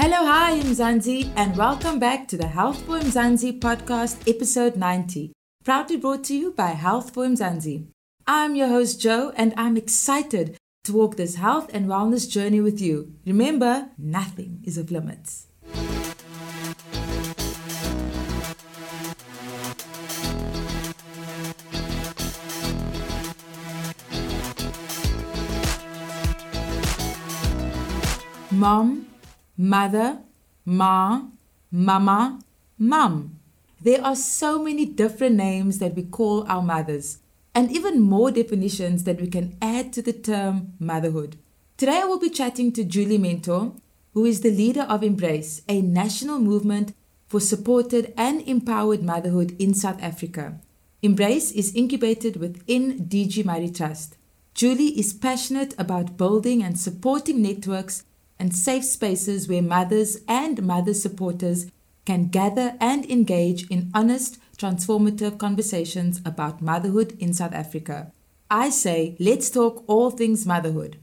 Hello, hi, Mzansi, and welcome back to the Health for Mzansi podcast, episode 90, proudly brought to you by Health for Mzansi. I'm your host, Joe, and I'm excited to walk this health and wellness journey with you. Remember, nothing is off limits. Mom, mother, ma, mama, mum. There are so many different names that we call our mothers, and even more definitions that we can add to the term motherhood. Today I will be chatting to Julie Mentor, who is the leader of Embrace, a national movement for supported and empowered motherhood in South Africa. Embrace is incubated within DG Murray Trust. Julie is passionate about building and supporting networks and safe spaces where mothers and mother supporters can gather and engage in honest, transformative conversations about motherhood in South Africa. I say, let's talk all things motherhood.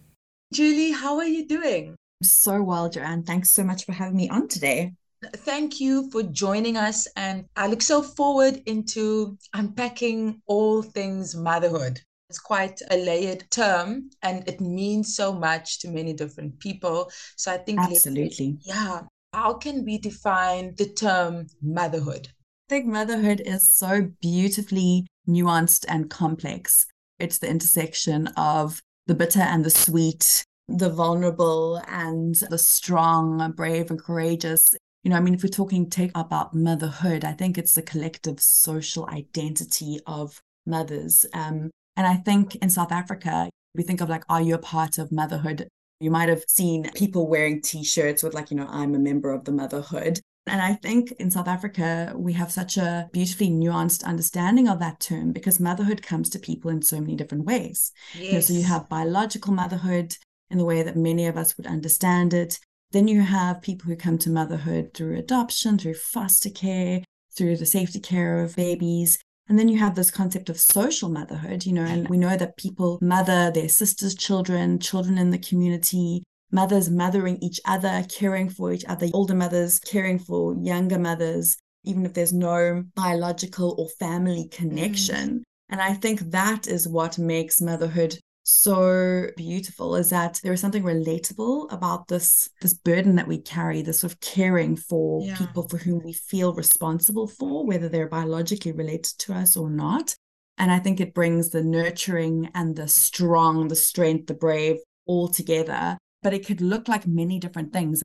Julie, how are you doing? So well, Joanne. Thanks so much for having me on today. Thank you for joining us. And I look so forward into unpacking all things motherhood. It's quite a layered term and it means so much to many different people. So I think, absolutely. Yeah. How can we define the term motherhood? I think motherhood is so beautifully nuanced and complex. It's the intersection of the bitter and the sweet, the vulnerable and the strong, brave and courageous. You know, I mean, if we're talking take about motherhood, I think it's the collective social identity of mothers. Um, and I think in South Africa, we think of like, are you a part of motherhood? You might have seen people wearing t shirts with, like, you know, I'm a member of the motherhood. And I think in South Africa, we have such a beautifully nuanced understanding of that term because motherhood comes to people in so many different ways. Yes. You know, so you have biological motherhood in the way that many of us would understand it. Then you have people who come to motherhood through adoption, through foster care, through the safety care of babies. And then you have this concept of social motherhood, you know, and we know that people mother their sisters' children, children in the community, mothers mothering each other, caring for each other, older mothers caring for younger mothers, even if there's no biological or family connection. Mm. And I think that is what makes motherhood so beautiful is that there is something relatable about this this burden that we carry this sort of caring for yeah. people for whom we feel responsible for whether they're biologically related to us or not. And i think it brings the nurturing and the strong the strength the brave all together. But it could look like many different things.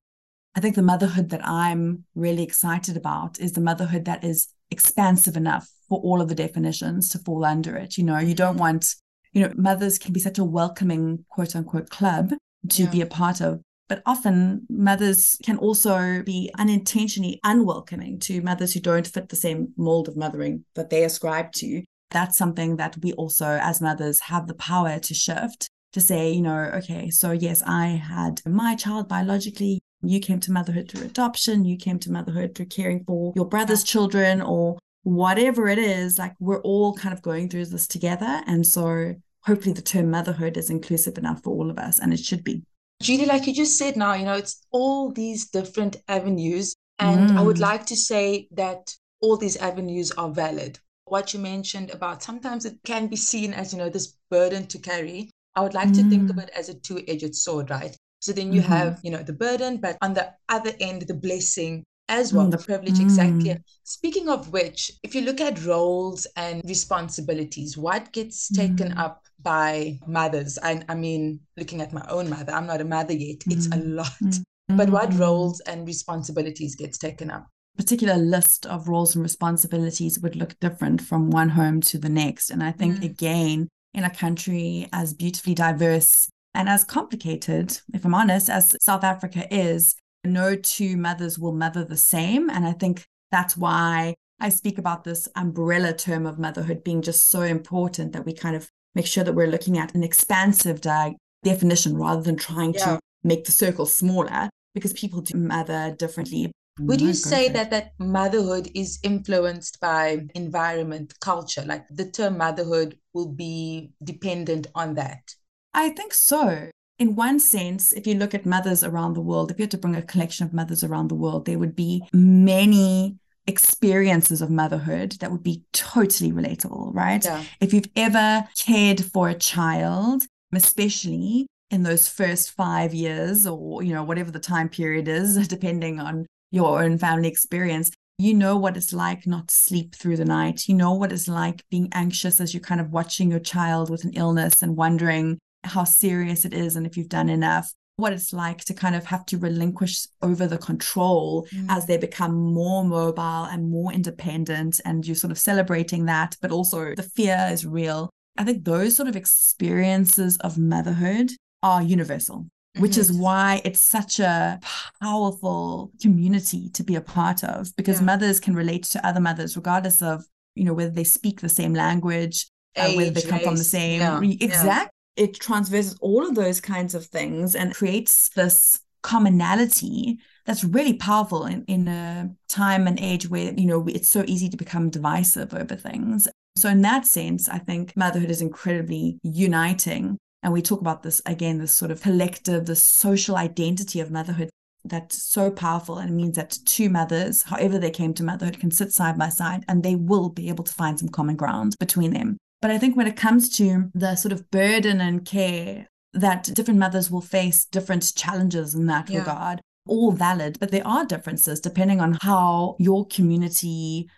I think the motherhood that i'm really excited about is the motherhood that is expansive enough for all of the definitions to fall under it. You know you don't want you know, mothers can be such a welcoming quote unquote club to yeah. be a part of. But often mothers can also be unintentionally unwelcoming to mothers who don't fit the same mold of mothering that they ascribe to. That's something that we also, as mothers, have the power to shift to say, you know, okay, so yes, I had my child biologically. You came to motherhood through adoption. You came to motherhood through caring for your brother's children or whatever it is, like we're all kind of going through this together. And so hopefully the term motherhood is inclusive enough for all of us, and it should be. Julie, like you just said now, you know, it's all these different avenues. And mm. I would mm. like to say that all these avenues are valid. What you mentioned about sometimes it can be seen as, you know, this burden to carry. I would like mm. to think of mm. it as a two edged sword, right? So then you mm-hmm. have, you know, the burden, but on the other end, the blessing as well, mm, the privilege, mm. exactly. Speaking of which, if you look at roles and responsibilities, what gets taken mm. up by mothers? I, I, mean, looking at my own mother, I'm not a mother yet, it's a mm, lot. Mm, but what roles and responsibilities gets taken up? particular list of roles and responsibilities would look different from one home to the next. And I think, mm. again, in a country as beautifully diverse and as complicated, if I'm honest, as South Africa is, no two mothers will mother the same. And I think that's why I speak about this umbrella term of motherhood being just so important that we kind of make sure that we're looking at an expansive di- definition rather than trying yeah. to make the circle smaller because people do mother differently. Would you say that that motherhood is influenced by environment, culture? Like the term motherhood will be dependent on that? I think so. In one sense, if you look at mothers around the world, if you had to bring a collection of mothers around the world, there would be many experiences of motherhood that would be totally relatable, right? Yeah. If you've ever cared for a child, especially in those first five years or, you know, whatever the time period is, depending on your own family experience, you know what it's like not to sleep through the night. You know what it's like being anxious as you're kind of watching your child with an illness and wondering how serious it is and if you've done enough what it's like to kind of have to relinquish over the control mm. as they become more mobile and more independent and you're sort of celebrating that but also the fear is real i think those sort of experiences of motherhood are universal which mm-hmm. is why it's such a powerful community to be a part of because yeah. mothers can relate to other mothers regardless of you know whether they speak the same language Age, uh, whether they come race. from the same yeah. exact it transverses all of those kinds of things and creates this commonality that's really powerful in, in a time and age where you know it's so easy to become divisive over things. So in that sense i think motherhood is incredibly uniting. And we talk about this again this sort of collective the social identity of motherhood that's so powerful and it means that two mothers however they came to motherhood can sit side by side and they will be able to find some common ground between them but I think when it comes to the sort of burden and care that different mothers will face different challenges in that yeah. regard, all valid, but there are differences depending on how your community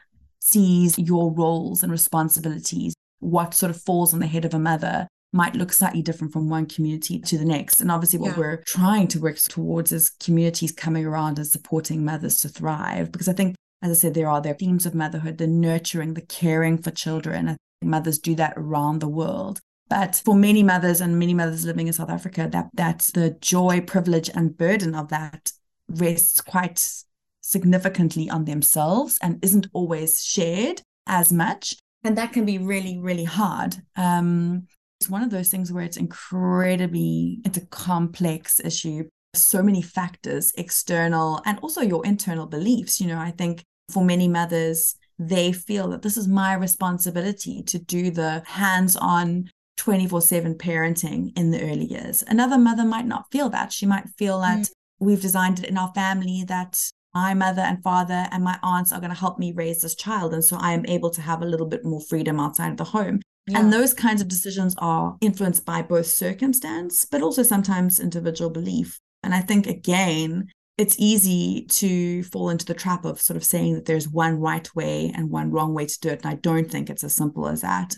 sees your roles and responsibilities. What sort of falls on the head of a mother might look slightly different from one community to the next. And obviously, what yeah. we're trying to work towards is communities coming around and supporting mothers to thrive. Because I think, as I said, there are their themes of motherhood, the nurturing, the caring for children. Mothers do that around the world. But for many mothers and many mothers living in South Africa, that that's the joy, privilege, and burden of that rests quite significantly on themselves and isn't always shared as much. And that can be really, really hard. Um, it's one of those things where it's incredibly, it's a complex issue. So many factors, external and also your internal beliefs. You know, I think for many mothers, they feel that this is my responsibility to do the hands on 24 7 parenting in the early years. Another mother might not feel that. She might feel that mm. we've designed it in our family that my mother and father and my aunts are going to help me raise this child. And so I am able to have a little bit more freedom outside of the home. Yeah. And those kinds of decisions are influenced by both circumstance, but also sometimes individual belief. And I think, again, it's easy to fall into the trap of sort of saying that there's one right way and one wrong way to do it. And I don't think it's as simple as that.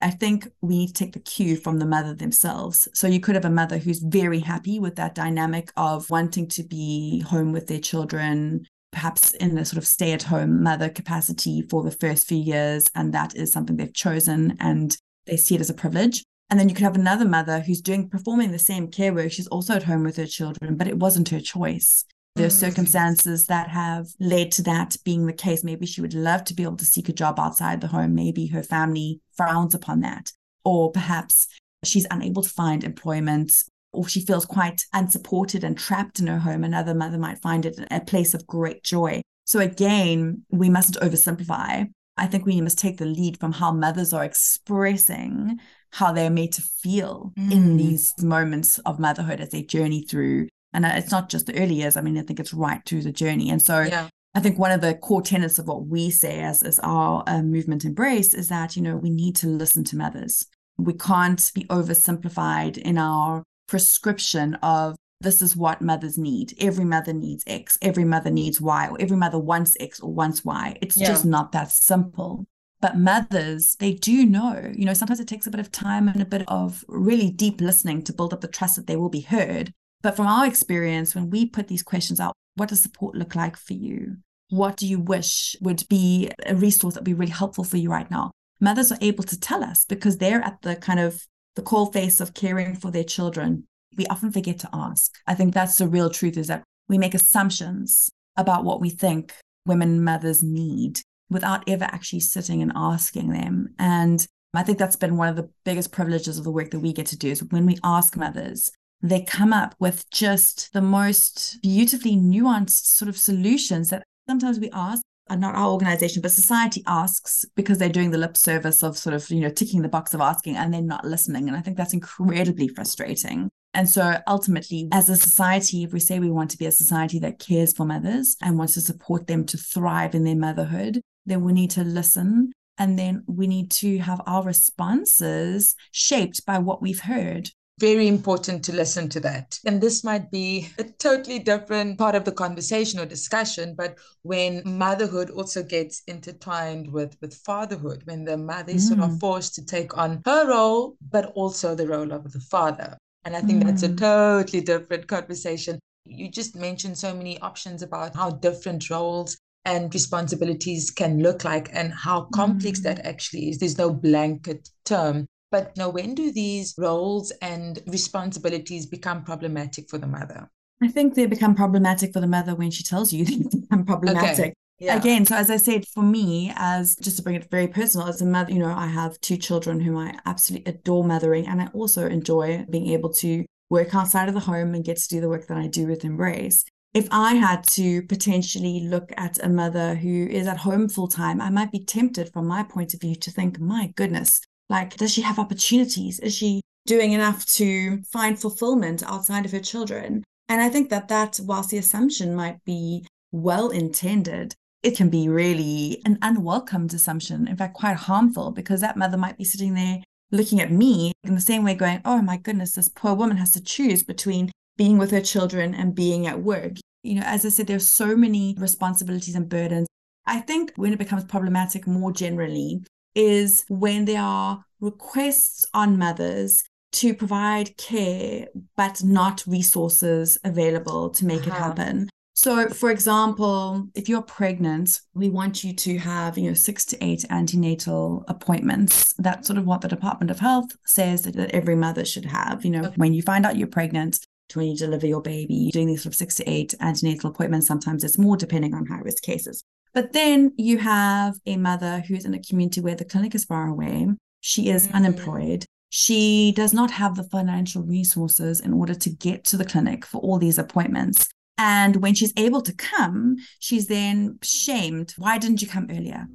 I think we need to take the cue from the mother themselves. So you could have a mother who's very happy with that dynamic of wanting to be home with their children, perhaps in a sort of stay at home mother capacity for the first few years. And that is something they've chosen and they see it as a privilege. And then you could have another mother who's doing performing the same care work. She's also at home with her children, but it wasn't her choice. There are mm. circumstances that have led to that being the case. Maybe she would love to be able to seek a job outside the home. Maybe her family frowns upon that. Or perhaps she's unable to find employment or she feels quite unsupported and trapped in her home. Another mother might find it a place of great joy. So again, we mustn't oversimplify. I think we must take the lead from how mothers are expressing how they're made to feel mm. in these moments of motherhood as they journey through and it's not just the early years. I mean, I think it's right through the journey. And so yeah. I think one of the core tenets of what we say as, as our uh, movement embrace is that, you know, we need to listen to mothers. We can't be oversimplified in our prescription of this is what mothers need. Every mother needs X, every mother needs Y, or every mother wants X or wants Y. It's yeah. just not that simple. But mothers, they do know, you know, sometimes it takes a bit of time and a bit of really deep listening to build up the trust that they will be heard. But from our experience, when we put these questions out, what does support look like for you? What do you wish would be a resource that would be really helpful for you right now? Mothers are able to tell us because they're at the kind of the call face of caring for their children. We often forget to ask. I think that's the real truth is that we make assumptions about what we think women mothers need without ever actually sitting and asking them. And I think that's been one of the biggest privileges of the work that we get to do is when we ask mothers, they come up with just the most beautifully nuanced sort of solutions that sometimes we ask uh, not our organization but society asks because they're doing the lip service of sort of you know ticking the box of asking and they're not listening. And i think that's incredibly frustrating. And so ultimately, as a society, if we say we want to be a society that cares for mothers and wants to support them to thrive in their motherhood, then we need to listen. And then we need to have our responses shaped by what we've heard very important to listen to that. And this might be a totally different part of the conversation or discussion, but when motherhood also gets intertwined with, with fatherhood, when the mother is mm. sort of mm. forced to take on her role, but also the role of the father. And I think mm. that's a mm. totally different conversation. You just mentioned so many options about how different roles and responsibilities can look like and how complex mm. that actually is. There's no blanket term. But now, when do these roles and responsibilities become problematic for the mother? I think they become problematic for the mother when she tells you they become problematic. Okay. Yeah. Again, so as I said, for me, as just to bring it very personal, as a mother, you know, I have two children whom I absolutely adore mothering, and I also enjoy being able to work outside of the home and get to do the work that I do with Embrace. If I had to potentially look at a mother who is at home full time, I might be tempted from my point of view to think, my goodness, like, does she have opportunities? Is she doing enough to find fulfillment outside of her children? And I think that that, whilst the assumption might be well intended, it can be really an unwelcomed assumption, in fact, quite harmful, because that mother might be sitting there looking at me in the same way, going, Oh my goodness, this poor woman has to choose between being with her children and being at work. You know, as I said, there's so many responsibilities and burdens. I think when it becomes problematic more generally is when there are requests on mothers to provide care, but not resources available to make uh-huh. it happen. So, for example, if you're pregnant, we want you to have, you know, six to eight antenatal appointments. That's sort of what the Department of Health says that, that every mother should have. You know, okay. when you find out you're pregnant, to when you deliver your baby, you're doing these sort of six to eight antenatal appointments. Sometimes it's more depending on high risk cases. But then you have a mother who's in a community where the clinic is far away. She is mm-hmm. unemployed. She does not have the financial resources in order to get to the clinic for all these appointments. And when she's able to come, she's then shamed. Why didn't you come earlier?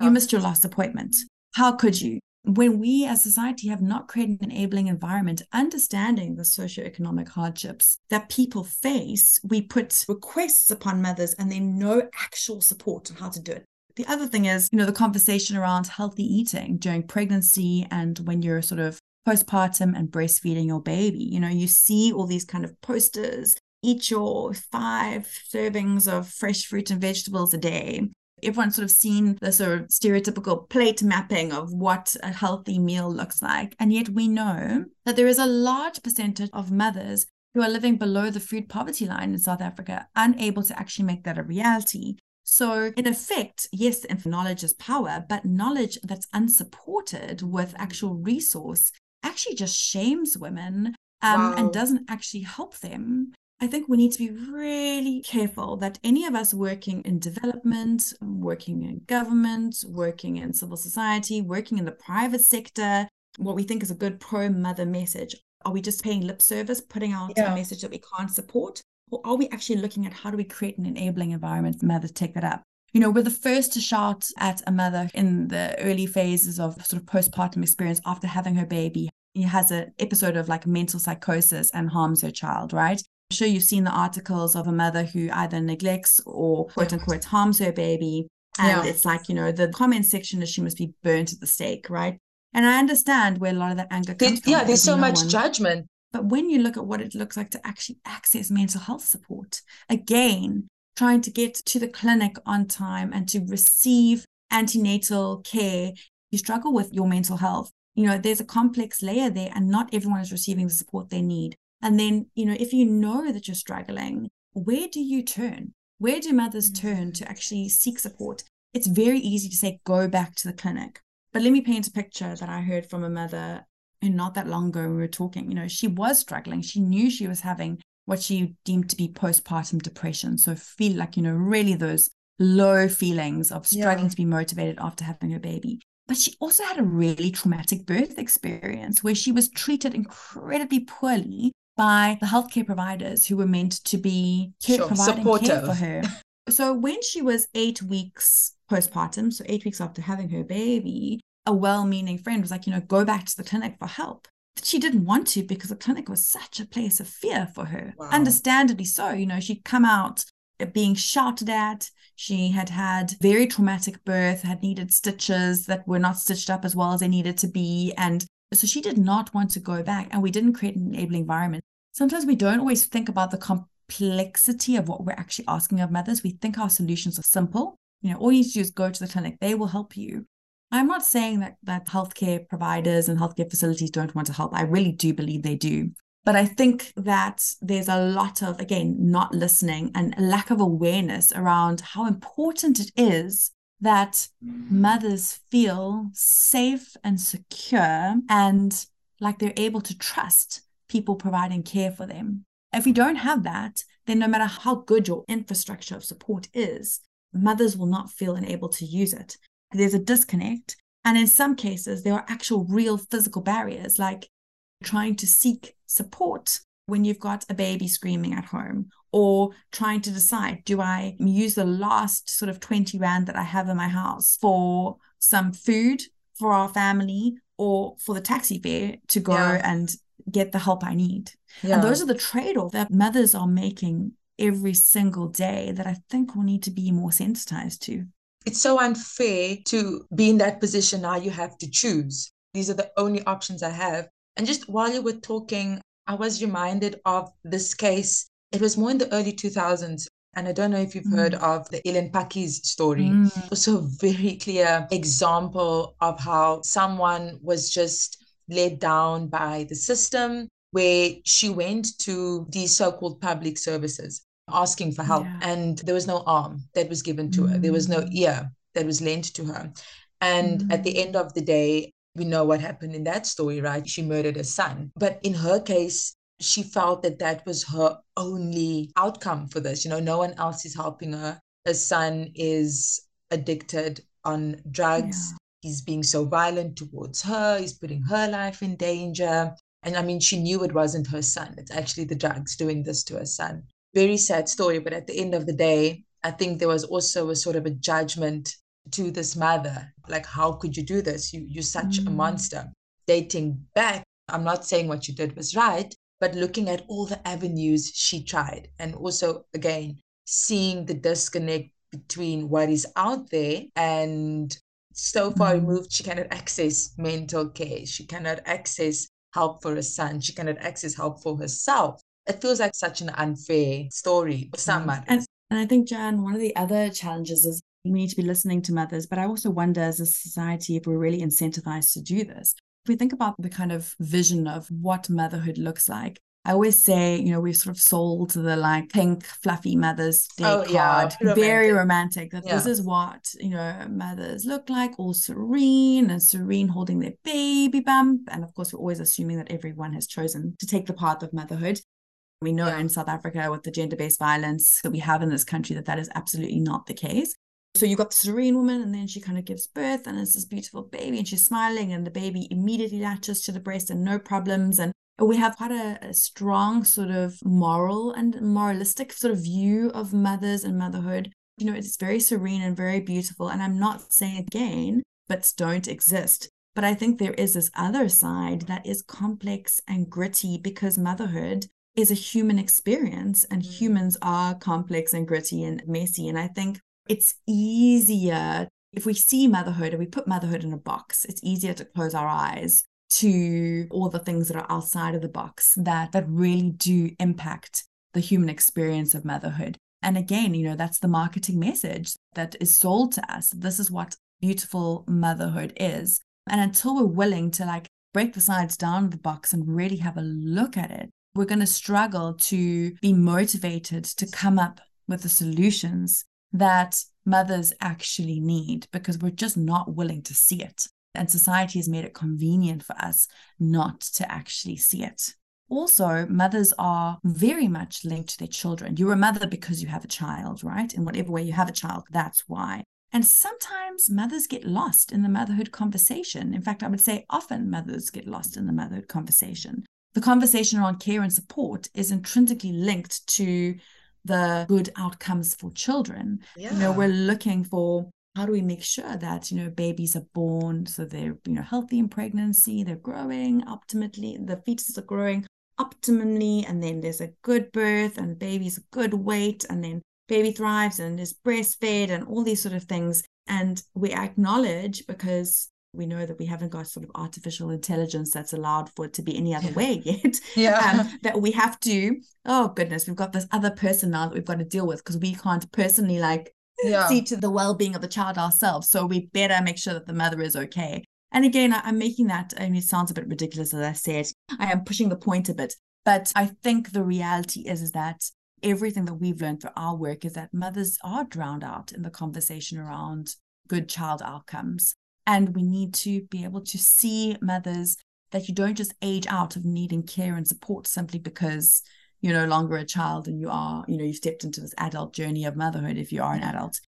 You oh. missed your last appointment. How could you? When we as society have not created an enabling environment, understanding the socioeconomic hardships that people face, we put requests upon mothers and then no actual support on how to do it. The other thing is, you know, the conversation around healthy eating during pregnancy and when you're sort of postpartum and breastfeeding your baby. You know, you see all these kind of posters eat your five servings of fresh fruit and vegetables a day everyone's sort of seen the sort of stereotypical plate mapping of what a healthy meal looks like. And yet we know that there is a large percentage of mothers who are living below the food poverty line in South Africa, unable to actually make that a reality. So, in effect, yes, knowledge is power, but knowledge that's unsupported with actual resource actually just shames women um, wow. and doesn't actually help them. I think we need to be really careful that any of us working in development, working in government, working in civil society, working in the private sector, what we think is a good pro mother message, are we just paying lip service, putting out yeah. a message that we can't support? Or are we actually looking at how do we create an enabling environment for mothers to take that up? You know, we're the first to shout at a mother in the early phases of sort of postpartum experience after having her baby. He has an episode of like mental psychosis and harms her child, right? Sure you've seen the articles of a mother who either neglects or quote unquote harms her baby. And yeah. it's like, you know, the comment section is she must be burnt at the stake, right? And I understand where a lot of that anger comes from. Yeah, there's so no much one, judgment. But when you look at what it looks like to actually access mental health support, again, trying to get to the clinic on time and to receive antenatal care, you struggle with your mental health. You know, there's a complex layer there, and not everyone is receiving the support they need. And then, you know, if you know that you're struggling, where do you turn? Where do mothers turn to mm. actually seek support? It's very easy to say, go back to the clinic. But let me paint a picture that I heard from a mother and not that long ago we were talking. You know, she was struggling. She knew she was having what she deemed to be postpartum depression. So feel like, you know, really those low feelings of struggling yeah. to be motivated after having her baby. But she also had a really traumatic birth experience where she was treated incredibly poorly by the healthcare providers who were meant to be care, sure. providing Supportive. care for her. so when she was eight weeks postpartum, so eight weeks after having her baby, a well-meaning friend was like, you know, go back to the clinic for help. But she didn't want to because the clinic was such a place of fear for her. Wow. Understandably so. You know, she'd come out uh, being shouted at. She had had very traumatic birth, had needed stitches that were not stitched up as well as they needed to be. And so she did not want to go back. And we didn't create an enabling environment. Sometimes we don't always think about the complexity of what we're actually asking of mothers. We think our solutions are simple. You know, all you need to do is go to the clinic, they will help you. I'm not saying that that healthcare providers and healthcare facilities don't want to help. I really do believe they do. But I think that there's a lot of, again, not listening and lack of awareness around how important it is that mothers feel safe and secure and like they're able to trust people providing care for them. If we don't have that, then no matter how good your infrastructure of support is, mothers will not feel enabled to use it. There's a disconnect. And in some cases, there are actual real physical barriers, like trying to seek support when you've got a baby screaming at home or trying to decide do I use the last sort of 20 Rand that I have in my house for some food for our family or for the taxi fare to go yeah. and get the help I need. Yeah. And those are the trade off that mothers are making every single day that I think we'll need to be more sensitized to. It's so unfair to be in that position now you have to choose. These are the only options I have. And just while you were talking, I was reminded of this case. It was more in the early 2000s. And I don't know if you've mm. heard of the Ellen Pakkies story. Mm. Also, a very clear example of how someone was just led down by the system, where she went to these so called public services asking for help. Yeah. And there was no arm that was given to mm. her, there was no mm. ear that was lent to her. And mm. at the mm. end of the day, we know what happened in that story, right? She murdered her son. But in her case, she felt that that was her only outcome for this. You know, no one else is helping her. Her son is addicted on drugs. Yeah. He's being so violent towards her. He's putting her life in danger. And I mean, she knew it wasn't her son. It's actually the drugs doing this to her son. Very sad story. But at the end of the day, I think there was also a sort of a judgment to this mother like how could you do this you you're such mm. a monster dating back i'm not saying what you did was right but looking at all the avenues she tried and also again seeing the disconnect between what is out there and so far mm. removed she cannot access mental care she cannot access help for her son she cannot access help for herself it feels like such an unfair story for some mm. and, and i think jan one of the other challenges is we need to be listening to mothers. But I also wonder as a society if we're really incentivized to do this. If we think about the kind of vision of what motherhood looks like, I always say, you know, we've sort of sold the like pink, fluffy Mother's Day oh, card, yeah, very romantic. That yeah. this is what, you know, mothers look like, all serene and serene holding their baby bump. And of course, we're always assuming that everyone has chosen to take the path of motherhood. We know yeah. in South Africa with the gender based violence that we have in this country that that is absolutely not the case. So you've got the serene woman, and then she kind of gives birth, and it's this beautiful baby, and she's smiling, and the baby immediately latches to the breast and no problems. And we have quite a, a strong sort of moral and moralistic sort of view of mothers and motherhood. You know, it's very serene and very beautiful. And I'm not saying again, but don't exist. But I think there is this other side that is complex and gritty because motherhood is a human experience and mm. humans are complex and gritty and messy. And I think it's easier if we see motherhood and we put motherhood in a box, it's easier to close our eyes to all the things that are outside of the box that that really do impact the human experience of motherhood. And again, you know, that's the marketing message that is sold to us. This is what beautiful motherhood is. And until we're willing to like break the sides down of the box and really have a look at it, we're going to struggle to be motivated to come up with the solutions that mothers actually need because we're just not willing to see it. And society has made it convenient for us not to actually see it. Also, mothers are very much linked to their children. You're a mother because you have a child, right? In whatever way you have a child, that's why. And sometimes mothers get lost in the motherhood conversation. In fact, I would say often mothers get lost in the motherhood conversation. The conversation around care and support is intrinsically linked to the good outcomes for children. Yeah. You know, we're looking for how do we make sure that you know babies are born so they're you know healthy in pregnancy they're growing optimally the fetuses are growing optimally and then there's a good birth and baby's a good weight and then baby thrives and is breastfed and all these sort of things and we acknowledge because we know that we haven't got sort of artificial intelligence that's allowed for it to be any other yeah. way yet. Yeah. Um, that we have to, oh goodness, we've got this other person now that we've got to deal with because we can't personally like yeah. see to the well-being of the child ourselves. So we better make sure that the mother is okay. And again, I, am making that, I mean, it sounds a bit ridiculous as I said. I am pushing the point a bit. But I think the reality is, is that everything that we've learned through our work is that mothers are drowned out in the conversation around good child outcomes. And we need to be able to see mothers that you don't just age out of needing care and support simply because you're no longer a child and you are, you know, you've stepped into this adult journey of motherhood if you are an adult.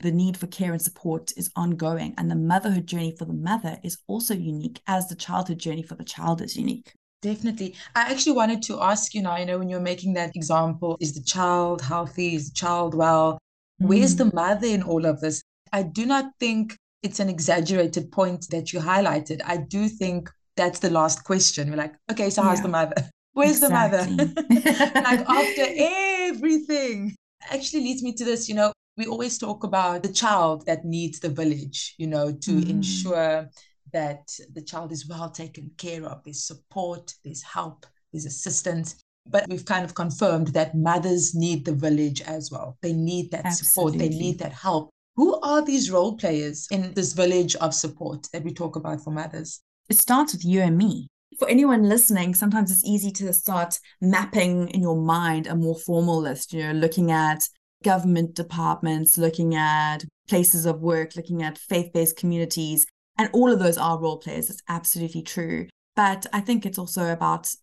The need for care and support is ongoing. And the motherhood journey for the mother is also unique as the childhood journey for the child is unique. Definitely. I actually wanted to ask you now, you know, when you're making that example, is the child healthy? Is the child well? Mm. Where's the mother in all of this? I do not think it's an exaggerated point that you highlighted. I do think that's the last question. We're like, okay, so how's yeah. the mother? Where's exactly. the mother? like after everything, actually leads me to this, you know, we always talk about the child that needs the village, you know, to mm. ensure that the child is well taken care of. There's support, there's help, there's assistance. But we've kind of confirmed that mothers need the village as well. They need that Absolutely. support, they need that help. Who are these role players in this village of support that we talk about for mothers? It starts with you and me. For anyone listening, sometimes it's easy to start mapping in your mind a more formal list, you know, looking at government departments, looking at places of work, looking at faith based communities. And all of those are role players. It's absolutely true. But I think it's also about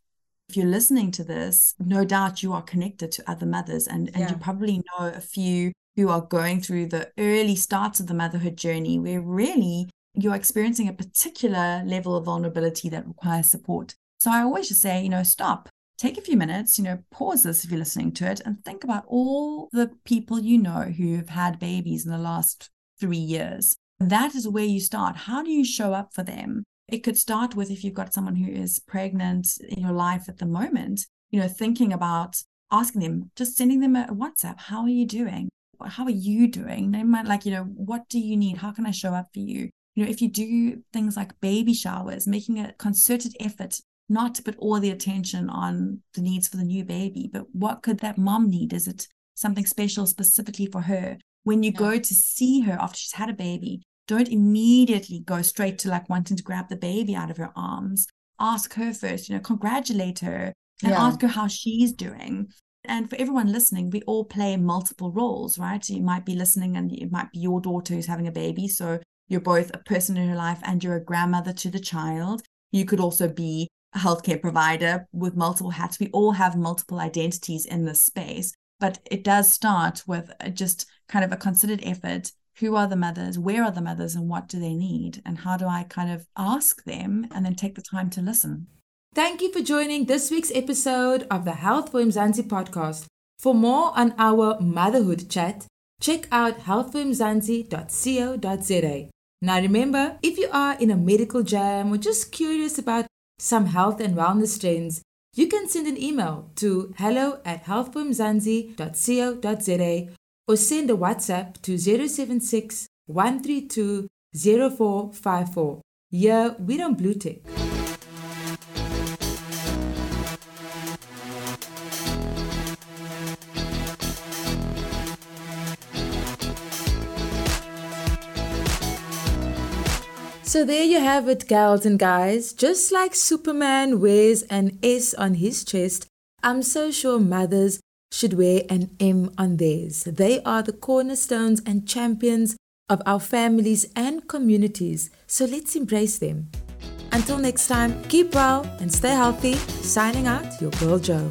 if you're listening to this, no doubt you are connected to other mothers and, and yeah. you probably know a few who are going through the early starts of the motherhood journey where really you're experiencing a particular level of vulnerability that requires support. So I always just say, you know, stop, take a few minutes, you know, pause this if you're listening to it and think about all the people you know who have had babies in the last three years. That is where you start. How do you show up for them? It could start with if you've got someone who is pregnant in your life at the moment, you know, thinking about asking them, just sending them a WhatsApp, how are you doing? How are you doing? They might like, you know, what do you need? How can I show up for you? You know, if you do things like baby showers, making a concerted effort not to put all the attention on the needs for the new baby, but what could that mom need? Is it something special specifically for her? When you yeah. go to see her after she's had a baby, don't immediately go straight to like wanting to grab the baby out of her arms. Ask her first, you know, congratulate her and yeah. ask her how she's doing. And for everyone listening, we all play multiple roles, right? You might be listening and it might be your daughter who's having a baby. So you're both a person in her life and you're a grandmother to the child. You could also be a healthcare provider with multiple hats. We all have multiple identities in this space, but it does start with uh, just kind of a considered effort. Who are the mothers? Where are the mothers? And what do they need? And how do I kind of ask them and then take the time to listen? Thank you for joining this week's episode of the Health for Mzansi podcast. For more on our motherhood chat, check out healthformzansi.co.za. Now remember, if you are in a medical jam or just curious about some health and wellness trends, you can send an email to hello at healthformzansi.co.za or send a WhatsApp to 076 132 0454. Here, we don't blue tick. So there you have it, gals and guys. Just like Superman wears an S on his chest, I'm so sure mothers should wear an M on theirs. They are the cornerstones and champions of our families and communities. So let's embrace them. Until next time, keep well and stay healthy. Signing out, your girl Joe.